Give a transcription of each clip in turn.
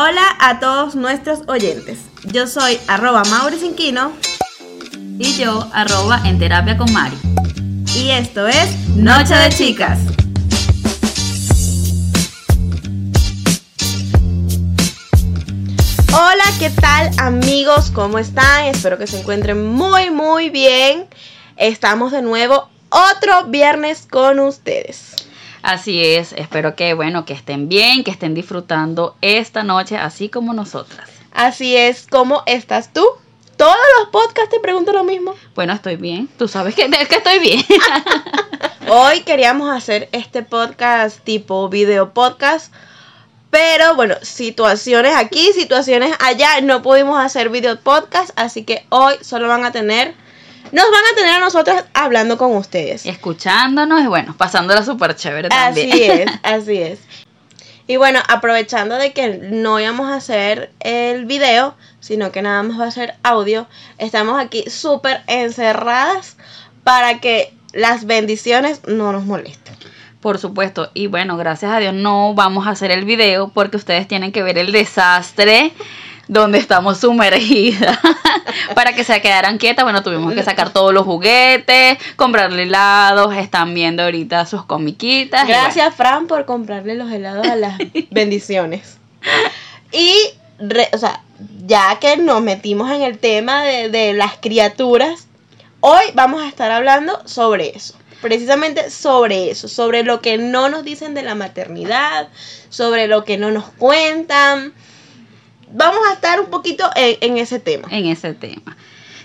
Hola a todos nuestros oyentes. Yo soy arroba Mauricinquino Y yo, arroba en terapia con Mari. y esto es Noche de Chicas. Hola, ¿qué tal amigos? ¿Cómo están? Espero que se encuentren muy, muy bien. Estamos de nuevo otro viernes con ustedes. Así es, espero que, bueno, que estén bien, que estén disfrutando esta noche, así como nosotras. Así es, ¿cómo estás tú? Todos los podcasts te pregunto lo mismo. Bueno, estoy bien. Tú sabes que, que estoy bien. Hoy queríamos hacer este podcast tipo video podcast, pero bueno, situaciones aquí, situaciones allá, no pudimos hacer video podcast, así que hoy solo van a tener, nos van a tener a nosotros hablando con ustedes. Escuchándonos y bueno, pasándola súper chévere también. Así es, así es. Y bueno, aprovechando de que no íbamos a hacer el video, sino que nada más va a ser audio, estamos aquí súper encerradas para que las bendiciones no nos molesten. Por supuesto. Y bueno, gracias a Dios no vamos a hacer el video porque ustedes tienen que ver el desastre donde estamos sumergidas. Para que se quedaran quietas, bueno, tuvimos que sacar todos los juguetes, comprarle helados, están viendo ahorita sus comiquitas. Gracias, Fran, por comprarle los helados a las bendiciones. Y, re- o sea, ya que nos metimos en el tema de, de las criaturas, hoy vamos a estar hablando sobre eso. Precisamente sobre eso, sobre lo que no nos dicen de la maternidad, sobre lo que no nos cuentan. Vamos a estar un poquito en, en ese tema. en ese tema.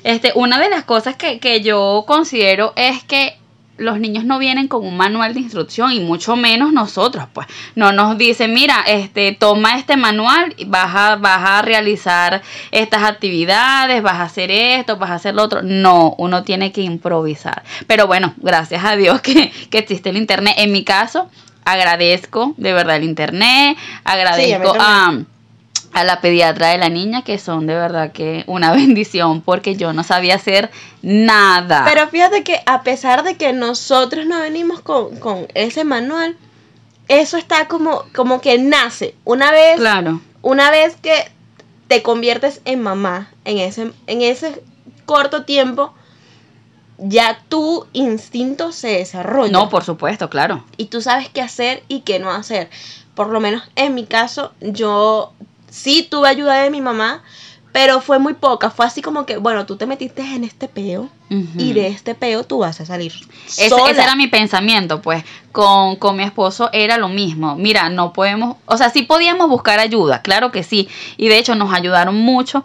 Este, una de las cosas que, que yo considero es que los niños no vienen con un manual de instrucción y mucho menos nosotros, pues. No nos dicen, mira, este, toma este manual y vas a, vas a realizar estas actividades, vas a hacer esto, vas a hacer lo otro. No, uno tiene que improvisar. Pero bueno, gracias a Dios que, que existe el internet. En mi caso, agradezco de verdad el internet, agradezco a a la pediatra de la niña, que son de verdad que una bendición, porque yo no sabía hacer nada. Pero fíjate que a pesar de que nosotros no venimos con, con ese manual, eso está como, como que nace. Una vez, claro, una vez que te conviertes en mamá, en ese, en ese corto tiempo, ya tu instinto se desarrolla. no, por supuesto, claro. y tú sabes qué hacer y qué no hacer. Por lo menos en mi caso, yo sí tuve ayuda de mi mamá, pero fue muy poca. Fue así como que, bueno, tú te metiste en este peo y de este peo tú vas a salir. Ese, ese era mi pensamiento, pues, con, con mi esposo era lo mismo. Mira, no podemos, o sea, sí podíamos buscar ayuda, claro que sí, y de hecho nos ayudaron mucho,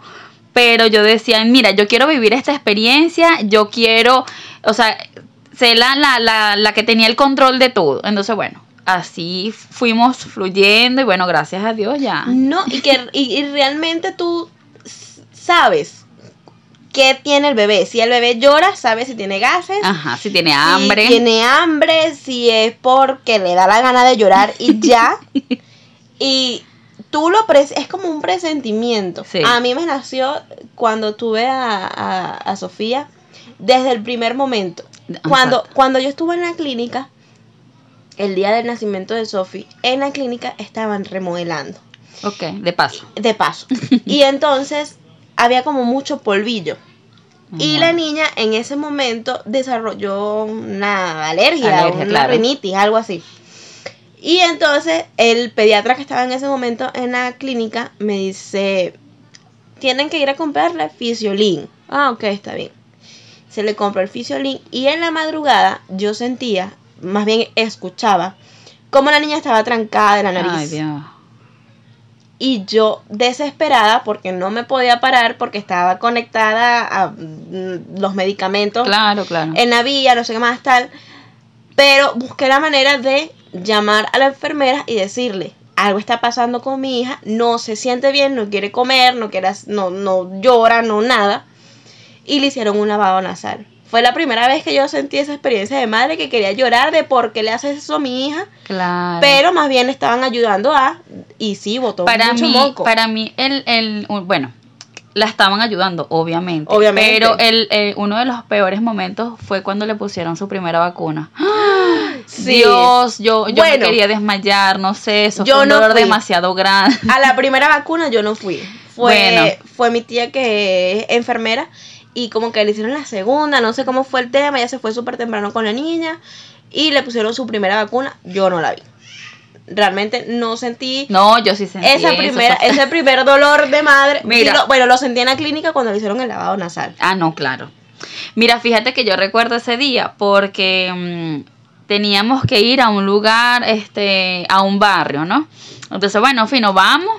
pero yo decía, mira, yo quiero vivir esta experiencia, yo quiero, o sea, ser la, la, la, la que tenía el control de todo. Entonces, bueno, así fuimos fluyendo y bueno, gracias a Dios ya. No, y que y, y realmente tú sabes qué tiene el bebé. Si el bebé llora, sabes si tiene gases. Ajá, si tiene si hambre. tiene hambre, si es porque le da la gana de llorar y ya. y tú lo pres es como un presentimiento. Sí. A mí me nació cuando tuve a, a- a Sofía desde el primer momento. Cuando, Exacto. cuando yo estuve en la clínica, el día del nacimiento de Sofía, en la clínica estaban remodelando, Ok, de paso. de paso. y entonces había como mucho polvillo. Y la niña en ese momento desarrolló una alergia, Alergia, una claro. rinitis, algo así. Y entonces el pediatra que estaba en ese momento en la clínica me dice, tienen que ir a comprarle fisiolín. Ah, ok, está bien. Se le compró el fisiolín y en la madrugada yo sentía, más bien escuchaba, como la niña estaba trancada de la nariz. Ay, Dios. Y yo desesperada porque no me podía parar porque estaba conectada a mm, los medicamentos Claro, claro. en la vía, no sé qué más tal. Pero busqué la manera de llamar a la enfermera y decirle, algo está pasando con mi hija, no se siente bien, no quiere comer, no quiere, no, no llora, no nada. Y le hicieron un lavado nasal. Fue la primera vez que yo sentí esa experiencia de madre que quería llorar de por qué le haces eso a mi hija. Claro. Pero más bien le estaban ayudando a, y sí, botó para mucho mí, moco. para mí, el, el, bueno, la estaban ayudando, obviamente. Obviamente. Pero el, eh, uno de los peores momentos fue cuando le pusieron su primera vacuna. Sí. Dios, yo, yo me quería desmayar, no sé, eso Yo fue un no dolor fui. demasiado grande. A la primera vacuna yo no fui. Fue, Bueno. fue mi tía que es enfermera y como que le hicieron la segunda, no sé cómo fue el tema, ella se fue súper temprano con la niña y le pusieron su primera vacuna, yo no la vi. Realmente no sentí No, yo sí sentí esa eso, primera, ese primer dolor de madre. Mira. Lo- bueno, lo sentí en la clínica cuando le hicieron el lavado nasal. Ah, no, claro. Mira, fíjate que yo recuerdo ese día porque mm, teníamos que ir a un lugar, este, a un barrio, ¿no? Entonces, bueno, fino, vamos.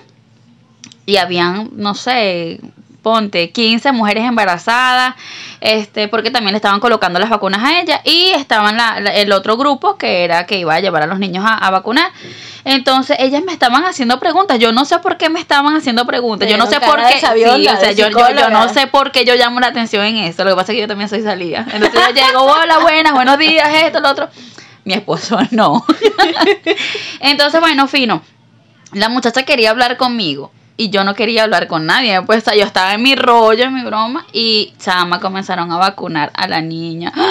Y habían, no sé, ponte, 15 mujeres embarazadas, este, porque también le estaban colocando las vacunas a ella. Y estaban la- la- el otro grupo que era que iba a llevar a los niños a, a vacunar. Entonces, ellas me estaban haciendo preguntas. Yo no sé por qué me estaban haciendo preguntas. Yo no sé por qué. sabionda, sí, o sea, yo, yo, yo no sé por qué yo llamo la atención en eso. Lo que pasa es que yo también soy salida. Entonces yo llego, hola, buenas, buenos días, esto, lo otro. Mi esposo no. Entonces, bueno, fino. La muchacha quería hablar conmigo y yo no quería hablar con nadie. Pues o sea, yo estaba en mi rollo, en mi broma y chama comenzaron a vacunar a la niña.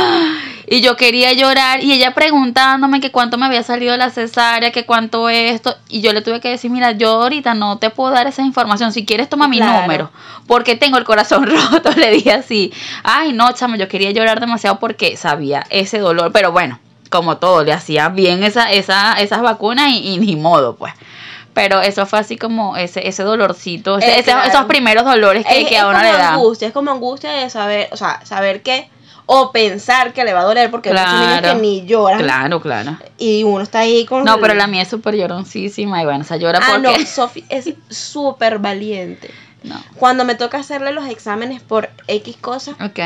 Y yo quería llorar y ella preguntándome que cuánto me había salido la cesárea, que cuánto esto. Y yo le tuve que decir, mira, yo ahorita no te puedo dar esa información. Si quieres, toma mi Claro. número. Porque tengo el corazón roto. Le dije así. Ay, no, chama, yo quería llorar demasiado porque sabía ese dolor. Pero bueno, como todo, le hacía bien esa, esa, esas vacunas y, y ni modo, pues. Pero eso fue así como ese, ese dolorcito, ese- Eh, ese- claro. esos primeros dolores que, es, que es a uno como le da. angustia, es como angustia de saber, o sea, saber que, o pensar que le va a doler, porque hay muchos niños Claro. que ni lloran. Claro, claro. Y uno está ahí con. No, pero la mía es súper lloroncísima y bueno, o sea, llora Ah, no, porque... Sofi es súper valiente. No. Cuando me toca hacerle los exámenes por X cosas, Ok.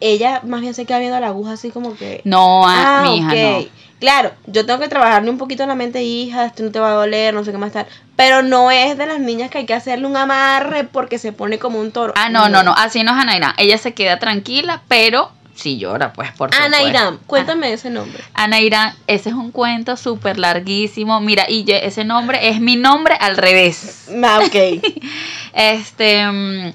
ella más bien se queda viendo la aguja así como que. No, ah, Ah, mi hija, ok. Claro, yo tengo que trabajarle un poquito en la mente, hija, esto no te va a doler, no sé qué más tal. Pero no es de las niñas que hay que hacerle un amarre porque se pone como un toro. Ah, no, no, no, así no es Anaira. Ella se queda tranquila, pero sí llora, pues, por. Ana cuéntame ese nombre. Ana Irán, ese es un cuento súper larguísimo. Mira, y ese nombre es mi nombre al revés. Ah, ok. Este, mm,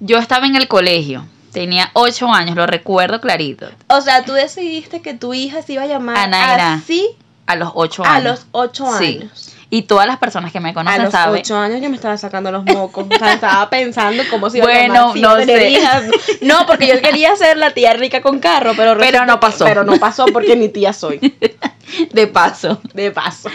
yo estaba en el colegio, tenía ocho años, lo recuerdo clarito, o sea, tú decidiste que tu hija se iba a llamar Anaira. así a los ocho a años. los ocho Sí. años. Y todas las personas que me A conocen los saben. ocho años yo me estaba sacando los mocos. O sea, estaba pensando cómo se iba a Bueno, llamar. a no tener sé. hijas. No, porque yo quería ser la tía rica con carro, pero Pero no pasó. Pero no pasó porque mi tía soy. De paso. De paso.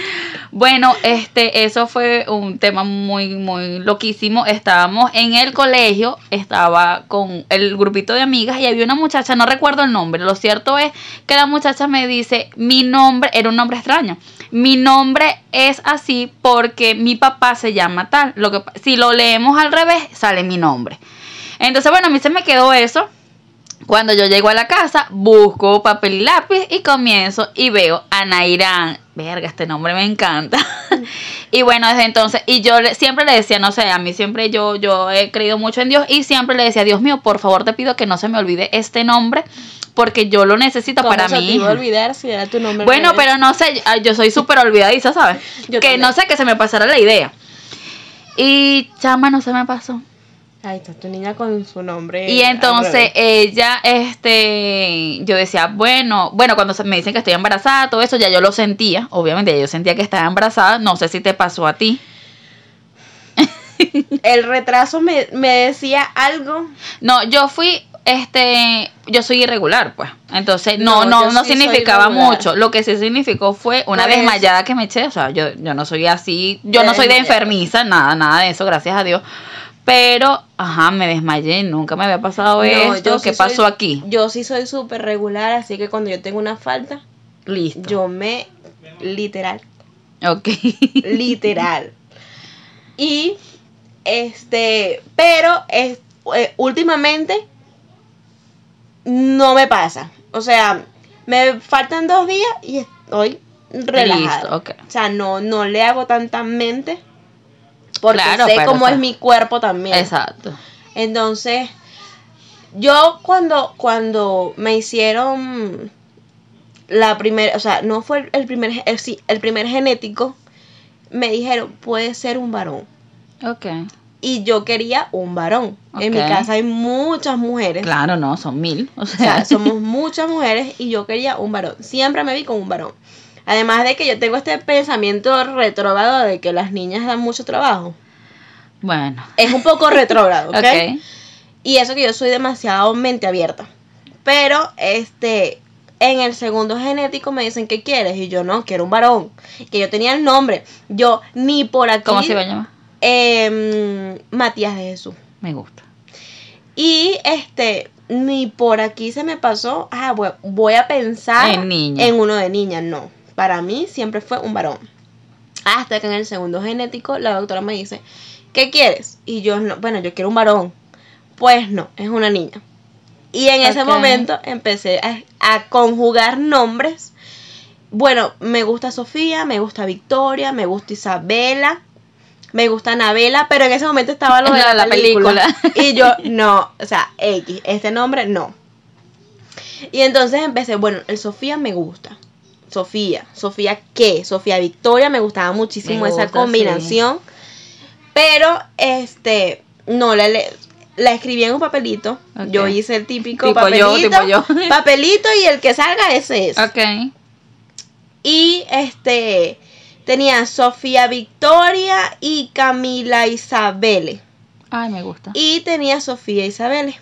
Bueno, este, eso fue un tema muy, muy loquísimo. Estábamos en el colegio, estaba con el grupito de amigas y había una muchacha, no recuerdo el nombre. Lo cierto es que la muchacha me dice, mi nombre, era un nombre extraño. Mi nombre es así porque mi papá se llama tal. Lo que, si lo leemos al revés, sale mi nombre. Entonces, bueno, a mí se me quedó eso. Cuando yo llego a la casa, busco papel y lápiz y comienzo y veo Anairán. Verga, este nombre me encanta. y bueno, desde entonces, y yo siempre le decía, no sé, a mí siempre yo, yo he creído mucho en Dios y siempre le decía, Dios mío, por favor te pido que no se me olvide este nombre porque yo lo necesito ¿Cómo para mí. a olvidar si era tu nombre? Bueno, pero no sé, yo soy súper olvidadiza, ¿sabes? Yo que también. no sé, que se me pasara la idea. Y chama, no se me pasó. Ahí está tu niña con su nombre. Y entonces ella, este, yo decía, bueno, bueno, cuando me dicen que estoy embarazada, todo eso ya yo lo sentía, obviamente ya yo sentía que estaba embarazada, no sé si te pasó a ti. El retraso me, me decía algo. No, yo fui, este, yo soy irregular, pues, entonces no, No, no, sí significaba mucho, lo que sí significó fue una Por eso. desmayada que me eché, o sea, yo, yo no soy así, yo no soy de enfermiza, nada, nada de eso, gracias a Dios. Pero, ajá, me desmayé, nunca me había pasado No, esto, sí ¿qué pasó soy- aquí? Yo sí soy súper regular, así que cuando yo tengo una falta, Listo. yo me literal Ok. literal. Y este, pero es, eh, últimamente no me pasa. O sea, me faltan dos días y estoy relajada. Listo, ok. O sea, no, no le hago tanta mente porque Claro, sé cómo o sea, es mi cuerpo también. Exacto. Entonces, yo cuando, cuando me hicieron la primera, o sea, no fue el- primer, el, sí, el primer genético, me dijeron, puede ser un varón. Ok. y yo quería un varón. En mi casa hay muchas mujeres. Claro, no, son mil. O O sea, somos muchas mujeres y yo quería un varón. Siempre me vi con un varón. Además de que yo tengo este pensamiento retrógrado de que las niñas dan mucho trabajo. bueno. Es un poco retrógrado, ¿ok? Y eso que yo soy demasiado mente abierta. Pero, este, en el segundo genético me dicen, ¿qué quieres? Y yo, no, quiero un varón. Que yo tenía el nombre. Yo, ni por aquí. ¿Cómo se va a llamar? em, Matías de Jesús. Me gusta. Y, este, ni por aquí se me pasó, ah, voy, voy a pensar En niña. en uno de niña. No, para mí siempre fue un varón. Hasta que en el segundo genético la doctora me dice, ¿qué quieres? Y yo, no, bueno, yo quiero un varón. Pues no, es una niña. Y en ese momento empecé a, a conjugar nombres. Bueno, me gusta Sofía, me gusta Victoria, me gusta Isabela, me gusta Anabela, pero en ese momento estaba lo de la película. película. Y yo, no, o sea, X, este nombre no. Y entonces empecé, bueno, el Sofía me gusta. Sofía, Sofía qué? Sofía Victoria, me gustaba muchísimo Me esa combinación. Pero, este, no, la, le- la escribí en un papelito. Yo hice el típico Tipo yo, papelito. tipo yo. papelito y el que salga ese es. Ok. Y este tenía Sofía Victoria y Camila Isabelle. Ay, me gusta. Y tenía Sofía Isabelle.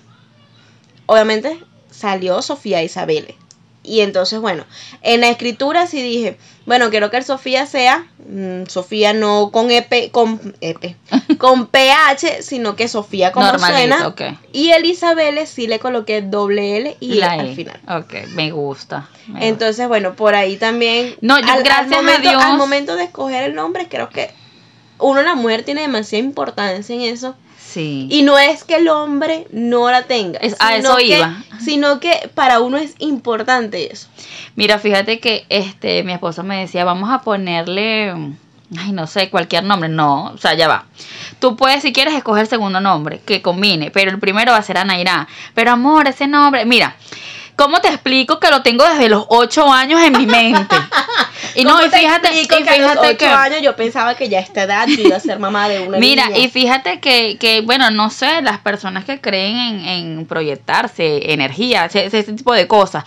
Obviamente salió Sofía Isabelle. Y entonces, bueno, en la escritura sí dije, bueno, quiero que el Sofía sea mm, Sofía no con EP, con EP, con PH, sino que Sofía como Normalito, suena. Y el Isabelle sí le coloqué doble L y La al E. final. Ok, me gusta. me gusta. Entonces, bueno, por ahí también. No, yo, gracias a momento, Dios. Al momento de escoger el nombre, creo que uno, la mujer, tiene demasiada importancia en eso. Sí. Y no es que el hombre no la tenga. Es- a eso que- iba. Sino que para uno es importante eso. Mira, fíjate que este mi esposo me decía, vamos a ponerle, ay, no sé, cualquier nombre. No, o sea, ya va. Tú puedes, si quieres, escoger el segundo nombre que combine, pero el primero va a ser Anairá. Pero amor, ese nombre, mira, ¿cómo te explico que lo tengo desde los ocho años en mi mente? Y no, ¿Cómo y te fíjate, y explico que a los fíjate que años yo pensaba que ya a esta edad yo iba a ser mamá de una Mira, niña. y fíjate que, que, bueno, no sé, las personas que creen en, en proyectarse, energía, ese, ese tipo de cosas.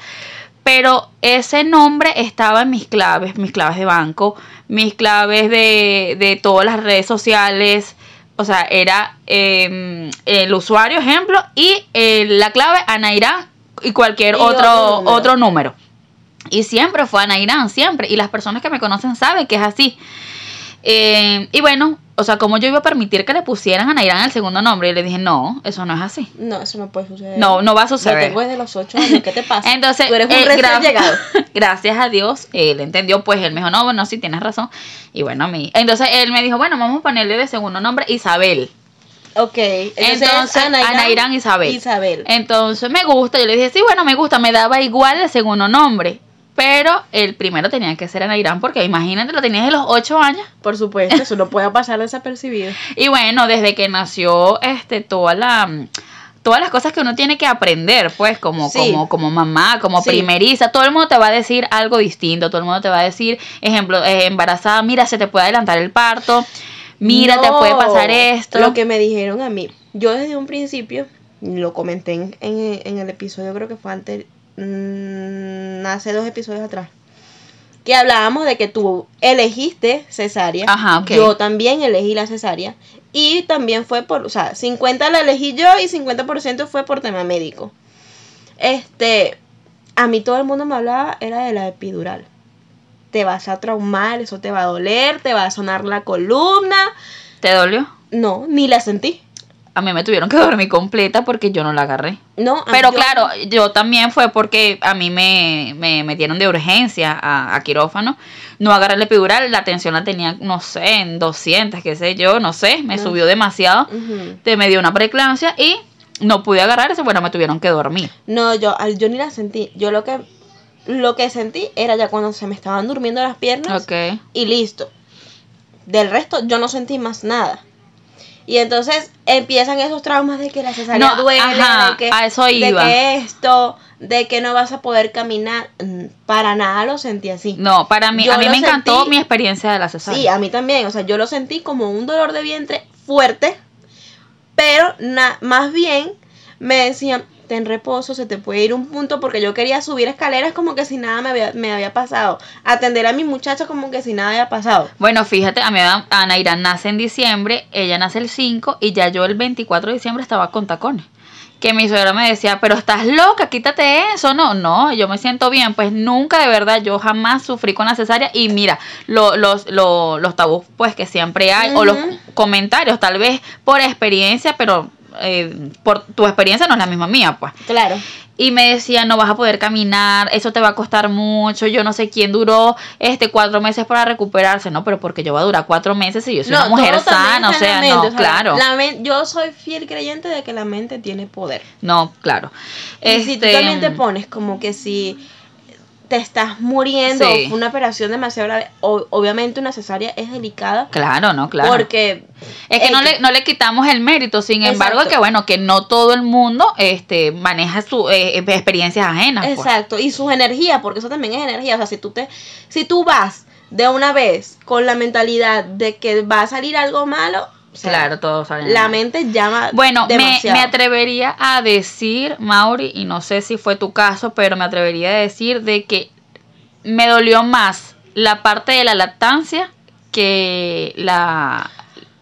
Pero ese nombre estaba en mis claves, mis claves de banco, mis claves de, de todas las redes sociales. O sea, era eh, el usuario, ejemplo, y eh, la clave Anairán y cualquier Y otro, otro número. otro número. Y siempre fue Anairán, siempre. Y las personas que me conocen saben que es así. Eh, y bueno, o sea, como yo iba a permitir que le pusieran a Nairán el segundo nombre, y le dije, no, eso no es así. No, eso no puede suceder. No, no va a suceder. tengo desde los ocho años. ¿Qué te pasa? Entonces, tú eres un eh, gra- llegado. gracias a Dios, él entendió, pues él me dijo, no, bueno, sí tienes razón. Y bueno, a mí. Entonces él me dijo, bueno, vamos a ponerle de segundo nombre Isabel. Ok. Entonces, Anairán Anairán Isabel. Isabel. Entonces me gusta, yo le dije, sí, bueno, me gusta, me daba igual el segundo nombre. Pero el primero tenía que ser Anairán, porque imagínate, lo tenías de los ocho años. Por supuesto, eso no puede pasar desapercibido. Y bueno, desde que nació, este, toda la todas las cosas que uno tiene que aprender, pues, como, Sí. como, como mamá, como Sí. primeriza, todo el mundo te va a decir algo distinto, todo el mundo te va a decir, ejemplo, eh, embarazada, mira, se te puede adelantar el parto, mira, te puede pasar esto. Lo que me dijeron a mí. Yo desde un principio, lo comenté en, en- en el episodio, creo que fue antes, mm, hace dos episodios atrás. Que hablábamos de que tú elegiste cesárea. Ajá, ok. Yo también elegí la cesárea. Y también fue por, o sea, 50 la elegí yo y 50% fue por tema médico. Este, a mí todo el mundo me hablaba, era de la epidural. Te vas a traumar, eso te va a doler, te va a sonar la columna. ¿Te dolió? No, ni la sentí. A mí me tuvieron que dormir completa porque yo no la agarré. No, a- Pero yo- claro, yo también fue porque a mí me, me metieron de urgencia a, a quirófano. No agarré la epidural, la tensión la tenía, no sé, en 200, qué sé yo, no sé, me No. subió demasiado. Te me dio una preeclampsia y no pude agarrar eso, bueno, me tuvieron que dormir. No, yo, yo ni la sentí. Yo lo que, lo que sentí era ya cuando se me estaban durmiendo las piernas. Y listo. Del resto yo no sentí más nada. Y entonces empiezan esos traumas de que la cesárea No, duele, ajá, de, que, a eso de iba. que esto, de que no vas a poder caminar. Mm, Para nada lo sentí así. No, para mí, Yo a mí me encantó mi experiencia de la cesárea. Sí, a mí también. O sea, yo lo sentí como un dolor de vientre fuerte Pero na- más bien me decían, ten reposo, se te puede ir un punto porque yo quería subir escaleras como que si nada me había, me había pasado. Atender a mi muchacha como que si nada había pasado. Bueno, fíjate, a mi Ana Irán nace en diciembre, ella nace el 5 y ya yo el 24 de diciembre estaba con tacones. Que mi suegra me decía, pero estás loca, quítate eso. No, no, yo me siento bien. Pues nunca de verdad, yo jamás sufrí con la cesárea. Y mira, lo- los, lo- los tabús pues que siempre hay, o los comentarios, tal vez por experiencia, pero eh, por tu experiencia no es la misma mía, pues. Claro. Y me decía, no vas a poder caminar, eso te va a costar mucho, yo no sé quién duró este cuatro meses para recuperarse, no, pero porque yo voy a durar cuatro meses y yo soy una mujer sana, o sea, mente, no, o sea, claro, la yo soy fiel creyente de que la mente tiene poder. no, claro. Y si tú Este, también te pones como que si te estás muriendo, Sí. fue una operación demasiado grave, o- obviamente una cesárea es delicada. Claro, no, claro. Porque es que no le, no le quitamos el mérito, sin embargo, que bueno, que no todo el mundo este, maneja sus experiencias ajenas. pues. Exacto, y sus energías, porque eso también es energía. O sea, si tú te, si tú vas de una vez con la mentalidad de que va a salir algo malo, o sea, Claro, todo sale la mente llama Bueno, me, demasiado. me atrevería a decir, Mauri, y no sé si fue tu caso, pero me atrevería a decir de que me dolió más la parte de la lactancia que la,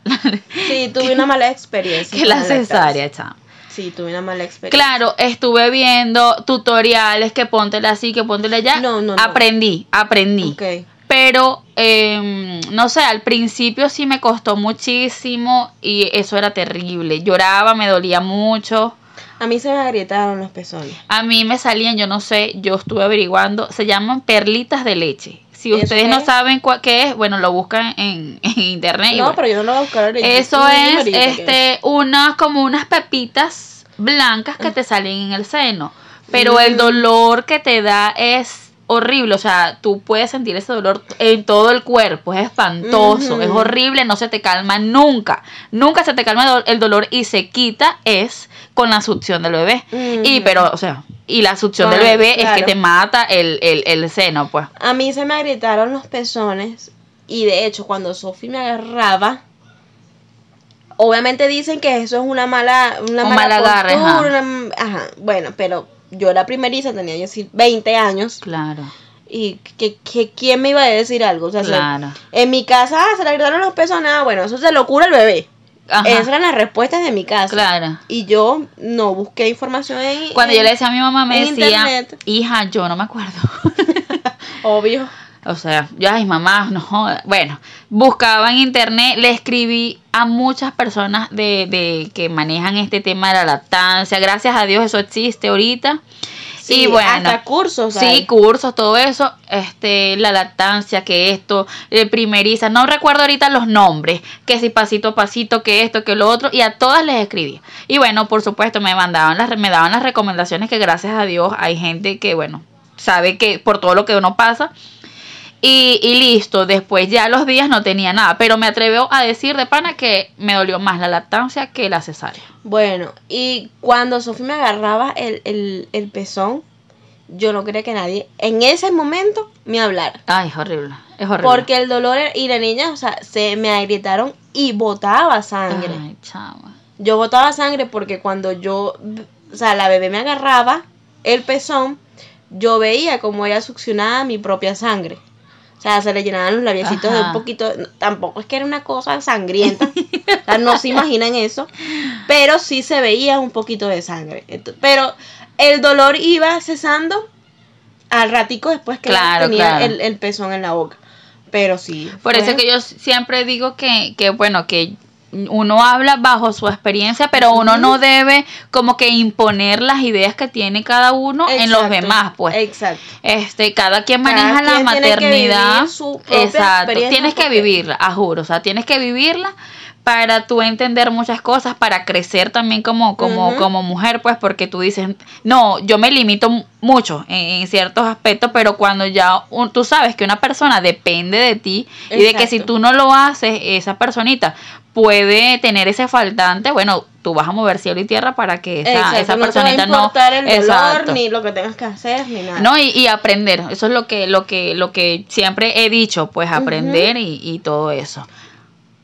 Sí, tuve una mala experiencia. que la cesárea, chamo. Sí, tuve una mala experiencia. Claro, estuve viendo tutoriales que póntela así, que póntela allá. No, no, no. Aprendí, aprendí. Ok. Pero, eh, no sé, al principio sí me costó muchísimo y eso era terrible. Lloraba, me dolía mucho. A mí se me agrietaron los pezones. A mí me salían, yo no sé, yo estuve averiguando, se llaman perlitas de leche. Si ¿Eso ustedes no saben cuál, qué es, bueno, lo buscan en, en internet. No, bueno. pero yo no lo voy a buscar ahorita. Eso es ahorita este unas como unas pepitas blancas que te salen en el seno, pero el Mm. dolor que te da es horrible, o sea, tú puedes sentir ese dolor en todo el cuerpo, es espantoso, es horrible, no se te calma nunca, nunca se te calma el do- el dolor y se quita es con la succión del bebé. Y pero, o sea, y la succión del bebé es que te mata el, el, el seno, pues. A mí se me agrietaron los pezones y de hecho cuando Sofi me agarraba, obviamente dicen que eso es una mala, una Un mala mal agarre, ajá. postura, una- ajá, bueno, pero yo era primeriza, tenía decir 20 años Claro, y que, que- quién me iba a decir algo, o sea, se- claro. en mi casa ah, se le agrietaron los pezones, ah, bueno, eso se lo cura el bebé. Ajá, Esas eran las respuestas de mi casa. claro. Y yo no busqué información en Cuando en- yo le decía a mi mamá, me decía, internet. hija, yo no me acuerdo. obvio. O sea, yo, ay, mamá, no joda. Bueno, buscaba en internet, le escribí a muchas personas de, de que manejan este tema de la lactancia. Gracias a Dios eso existe ahorita. Sí, y bueno, hasta cursos. Sí, hay. cursos, todo eso, este, la lactancia, que esto, eh, primeriza, no recuerdo ahorita los nombres, que si pasito a pasito, que esto, que lo otro, y a todas les escribí. Y bueno, por supuesto, me mandaban las, me daban las recomendaciones que gracias a Dios hay gente que, bueno, sabe que por todo lo que uno pasa. Y, y listo, después ya los días no tenía nada, pero me atrevo a decir de pana que me dolió más la lactancia que la cesárea. Bueno, y cuando Sofía me agarraba el, el, el pezón, yo no quería que nadie en ese momento me hablara. Ay, es horrible, es horrible. Porque el dolor y la niña, o sea, se me agrietaron y botaba sangre. Ay, chama. Yo botaba sangre porque cuando yo, o sea, la bebé me agarraba el pezón, yo veía como ella succionaba mi propia sangre. O sea, se le llenaban los labiecitos de un Ajá. poquito. Tampoco es que era una cosa sangrienta. o sea, no se imaginan eso. Pero sí se veía un poquito de sangre. Pero el dolor iba cesando al ratico después que Claro, tenía claro. El, el pezón en la boca. Pero sí. Por fue- eso es que yo siempre digo que, que, bueno, que uno habla bajo su experiencia, pero uno no debe como que imponer las ideas que tiene cada uno en los demás, pues. Exacto. Este, cada quien Cada maneja la quien tiene maternidad. vivir su Exacto. Tienes que vivirla, a juro. O sea, tienes que vivirla para tú entender muchas cosas, para crecer también como, como, como mujer, pues, porque tú dices, no, yo me limito mu- mucho en, en ciertos aspectos, pero cuando ya un- tú sabes que una persona depende de ti y de que si tú no lo haces, esa personita puede tener ese faltante, bueno, tú vas a mover cielo y tierra para que esa, Exacto, esa no te va a personita no... el dolor, Exacto. ni lo que tengas que hacer, ni nada. No, y, y aprender, eso es lo que, lo que, lo que siempre he dicho, pues aprender y, y todo eso.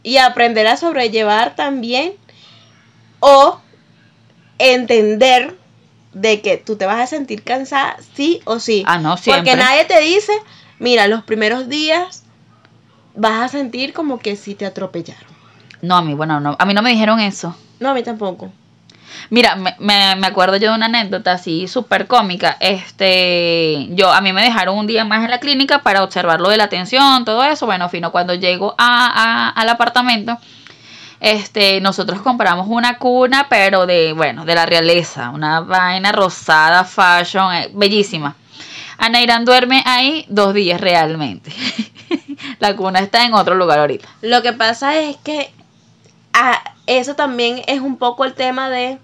Y aprender a sobrellevar también o entender de que tú te vas a sentir cansada sí o sí. Ah, no, siempre. Porque nadie te dice, mira, los primeros días vas a sentir como que sí te atropellaron. No, a mí, bueno, no, a mí no me dijeron eso. No, a mí tampoco. Mira, me, me, me acuerdo yo de una anécdota así súper cómica. Este, yo, a mí me dejaron un día más en la clínica para observar lo de la atención, todo eso. Bueno, fino, cuando llego a, a- al apartamento, este, nosotros compramos una cuna, pero de, bueno, de la realeza, una vaina rosada, fashion, eh, bellísima. Ana Irán duerme ahí dos días realmente. la cuna está en otro lugar ahorita. Lo que pasa es que ah, eso también es un poco el tema de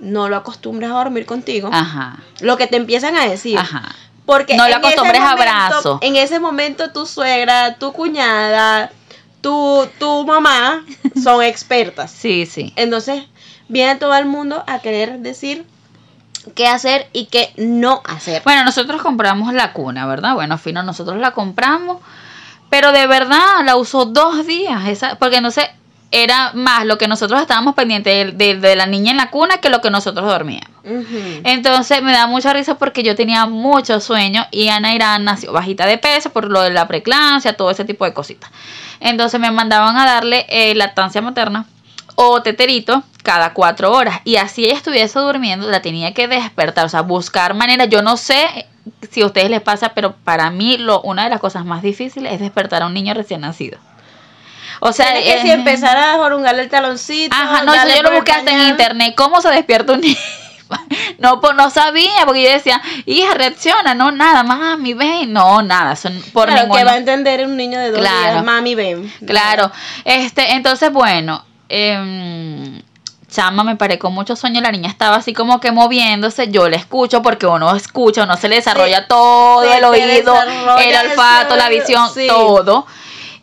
no lo acostumbras a dormir contigo. Ajá. Lo que te empiezan a decir. Ajá. Porque No ese acostumbres a abrazo. En ese momento tu suegra, tu cuñada, tu, tu mamá son expertas. Sí, sí. Entonces viene todo el mundo a querer decir qué hacer y qué no hacer. Bueno, nosotros compramos la cuna, ¿verdad? Bueno, fino, nosotros la compramos, pero de verdad la usó dos días, esa, porque no sé, era más lo que nosotros estábamos pendientes de, de- de la niña en la cuna que lo que nosotros dormíamos. Entonces me da mucha risa porque yo tenía mucho sueño y Ana Irán nació bajita de peso por lo de la preclancia, todo ese tipo de cositas. Entonces me mandaban a darle eh, lactancia materna o teterito cada cuatro horas y así ella estuviese durmiendo la tenía que despertar, o sea, buscar manera. Yo no sé si a ustedes les pasa, pero para mí lo, una de las cosas más difíciles es despertar a un niño recién nacido. O sea, Tienes que si eh, empezar a jorungarle el taloncito. Ajá, no, eso yo lo busqué hasta en internet. ¿Cómo se despierta un niño? No, pues no sabía, porque yo decía, hija, reacciona, no, nada, mami, ven. No, nada, eso n- por claro, que va a entender un niño de dos Claro. días, mami, ven. Claro, este, entonces, bueno, em, chama, me paré con mucho sueño, la niña estaba así como que moviéndose, yo la escucho porque uno escucha, uno se le desarrolla todo el oído, el olfato, la visión, sí. todo.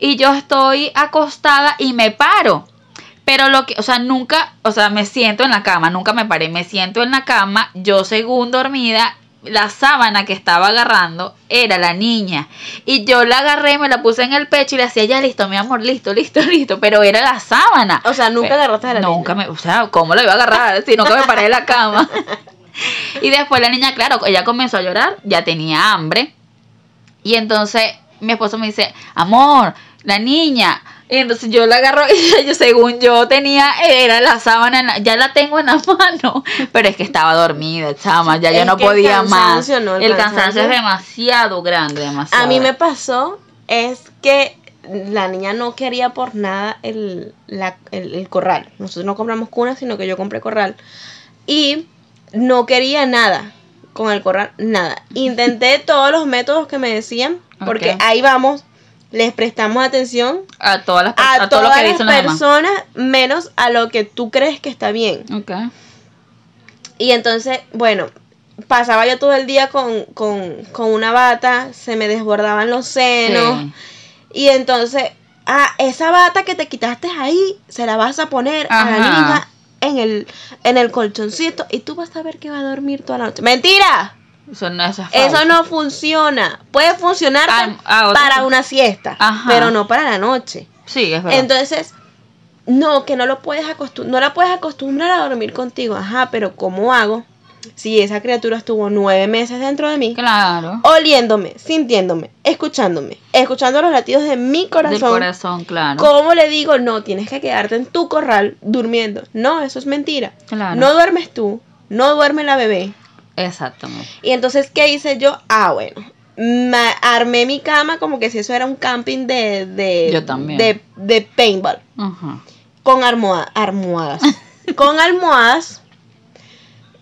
Y yo estoy acostada y me paro. Pero lo que, o sea, nunca, o sea, me siento en la cama, nunca me paré, me siento en la cama, yo según dormida, la sábana que estaba agarrando era la niña. Y yo la agarré, me la puse en el pecho y le decía, ya listo, mi amor, listo, listo, listo. Pero era la sábana. O sea, nunca Pero- agarraste a la Nunca niña. me, o sea, ¿cómo la iba a agarrar? Si nunca me paré de la cama. y después la niña, claro, ella comenzó a llorar, ya tenía hambre. Y entonces mi esposo me dice, amor, la niña. Y entonces yo la agarro y yo, según yo tenía, era la sábana, en la- ya la tengo en la mano. Pero es que estaba dormida, chama, ya yo no el podía más. ¿no? El El cansancio cansancio. es demasiado grande, demasiado. A mí me pasó es que la niña no quería por nada el, la- el, el corral. Nosotros no compramos cuna, sino que yo compré corral. Y no quería nada con el corral, nada. Intenté todos los métodos que me decían, porque ahí vamos, les prestamos atención a todas las a, a lo todas que las dicen los demás. personas, menos a lo que tú crees que está bien. Ok. Y entonces, bueno, pasaba yo todo el día con, con, con una bata, se me desbordaban los senos. Sí. Y entonces, ah, esa bata que te quitaste ahí, se la vas a poner a la niña en el, en el colchoncito y tú vas a ver que va a dormir toda la noche. ¡Mentira! Eso no, eso es Eso falso. no funciona. Puede funcionar Ah, ah, para una siesta, Ajá. pero no para la noche. Sí, es verdad. Entonces, no, que no lo puedes acostumbrar, no la puedes acostumbrar a dormir contigo. Ajá, pero ¿cómo hago? Si esa criatura estuvo nueve meses dentro de mí, claro. oliéndome, sintiéndome, escuchándome, escuchando los latidos de mi corazón. Del corazón, claro. ¿Cómo le digo? No, tienes que quedarte en tu corral durmiendo. No, eso es mentira. Claro. No duermes tú, no duerme la bebé. Exactamente. Y entonces, ¿qué hice yo? Ah, bueno. ma- armé mi cama como que si eso era un camping de, de, Yo también. de, de paintball. Ajá. Con almoha- almohadas. con almohadas.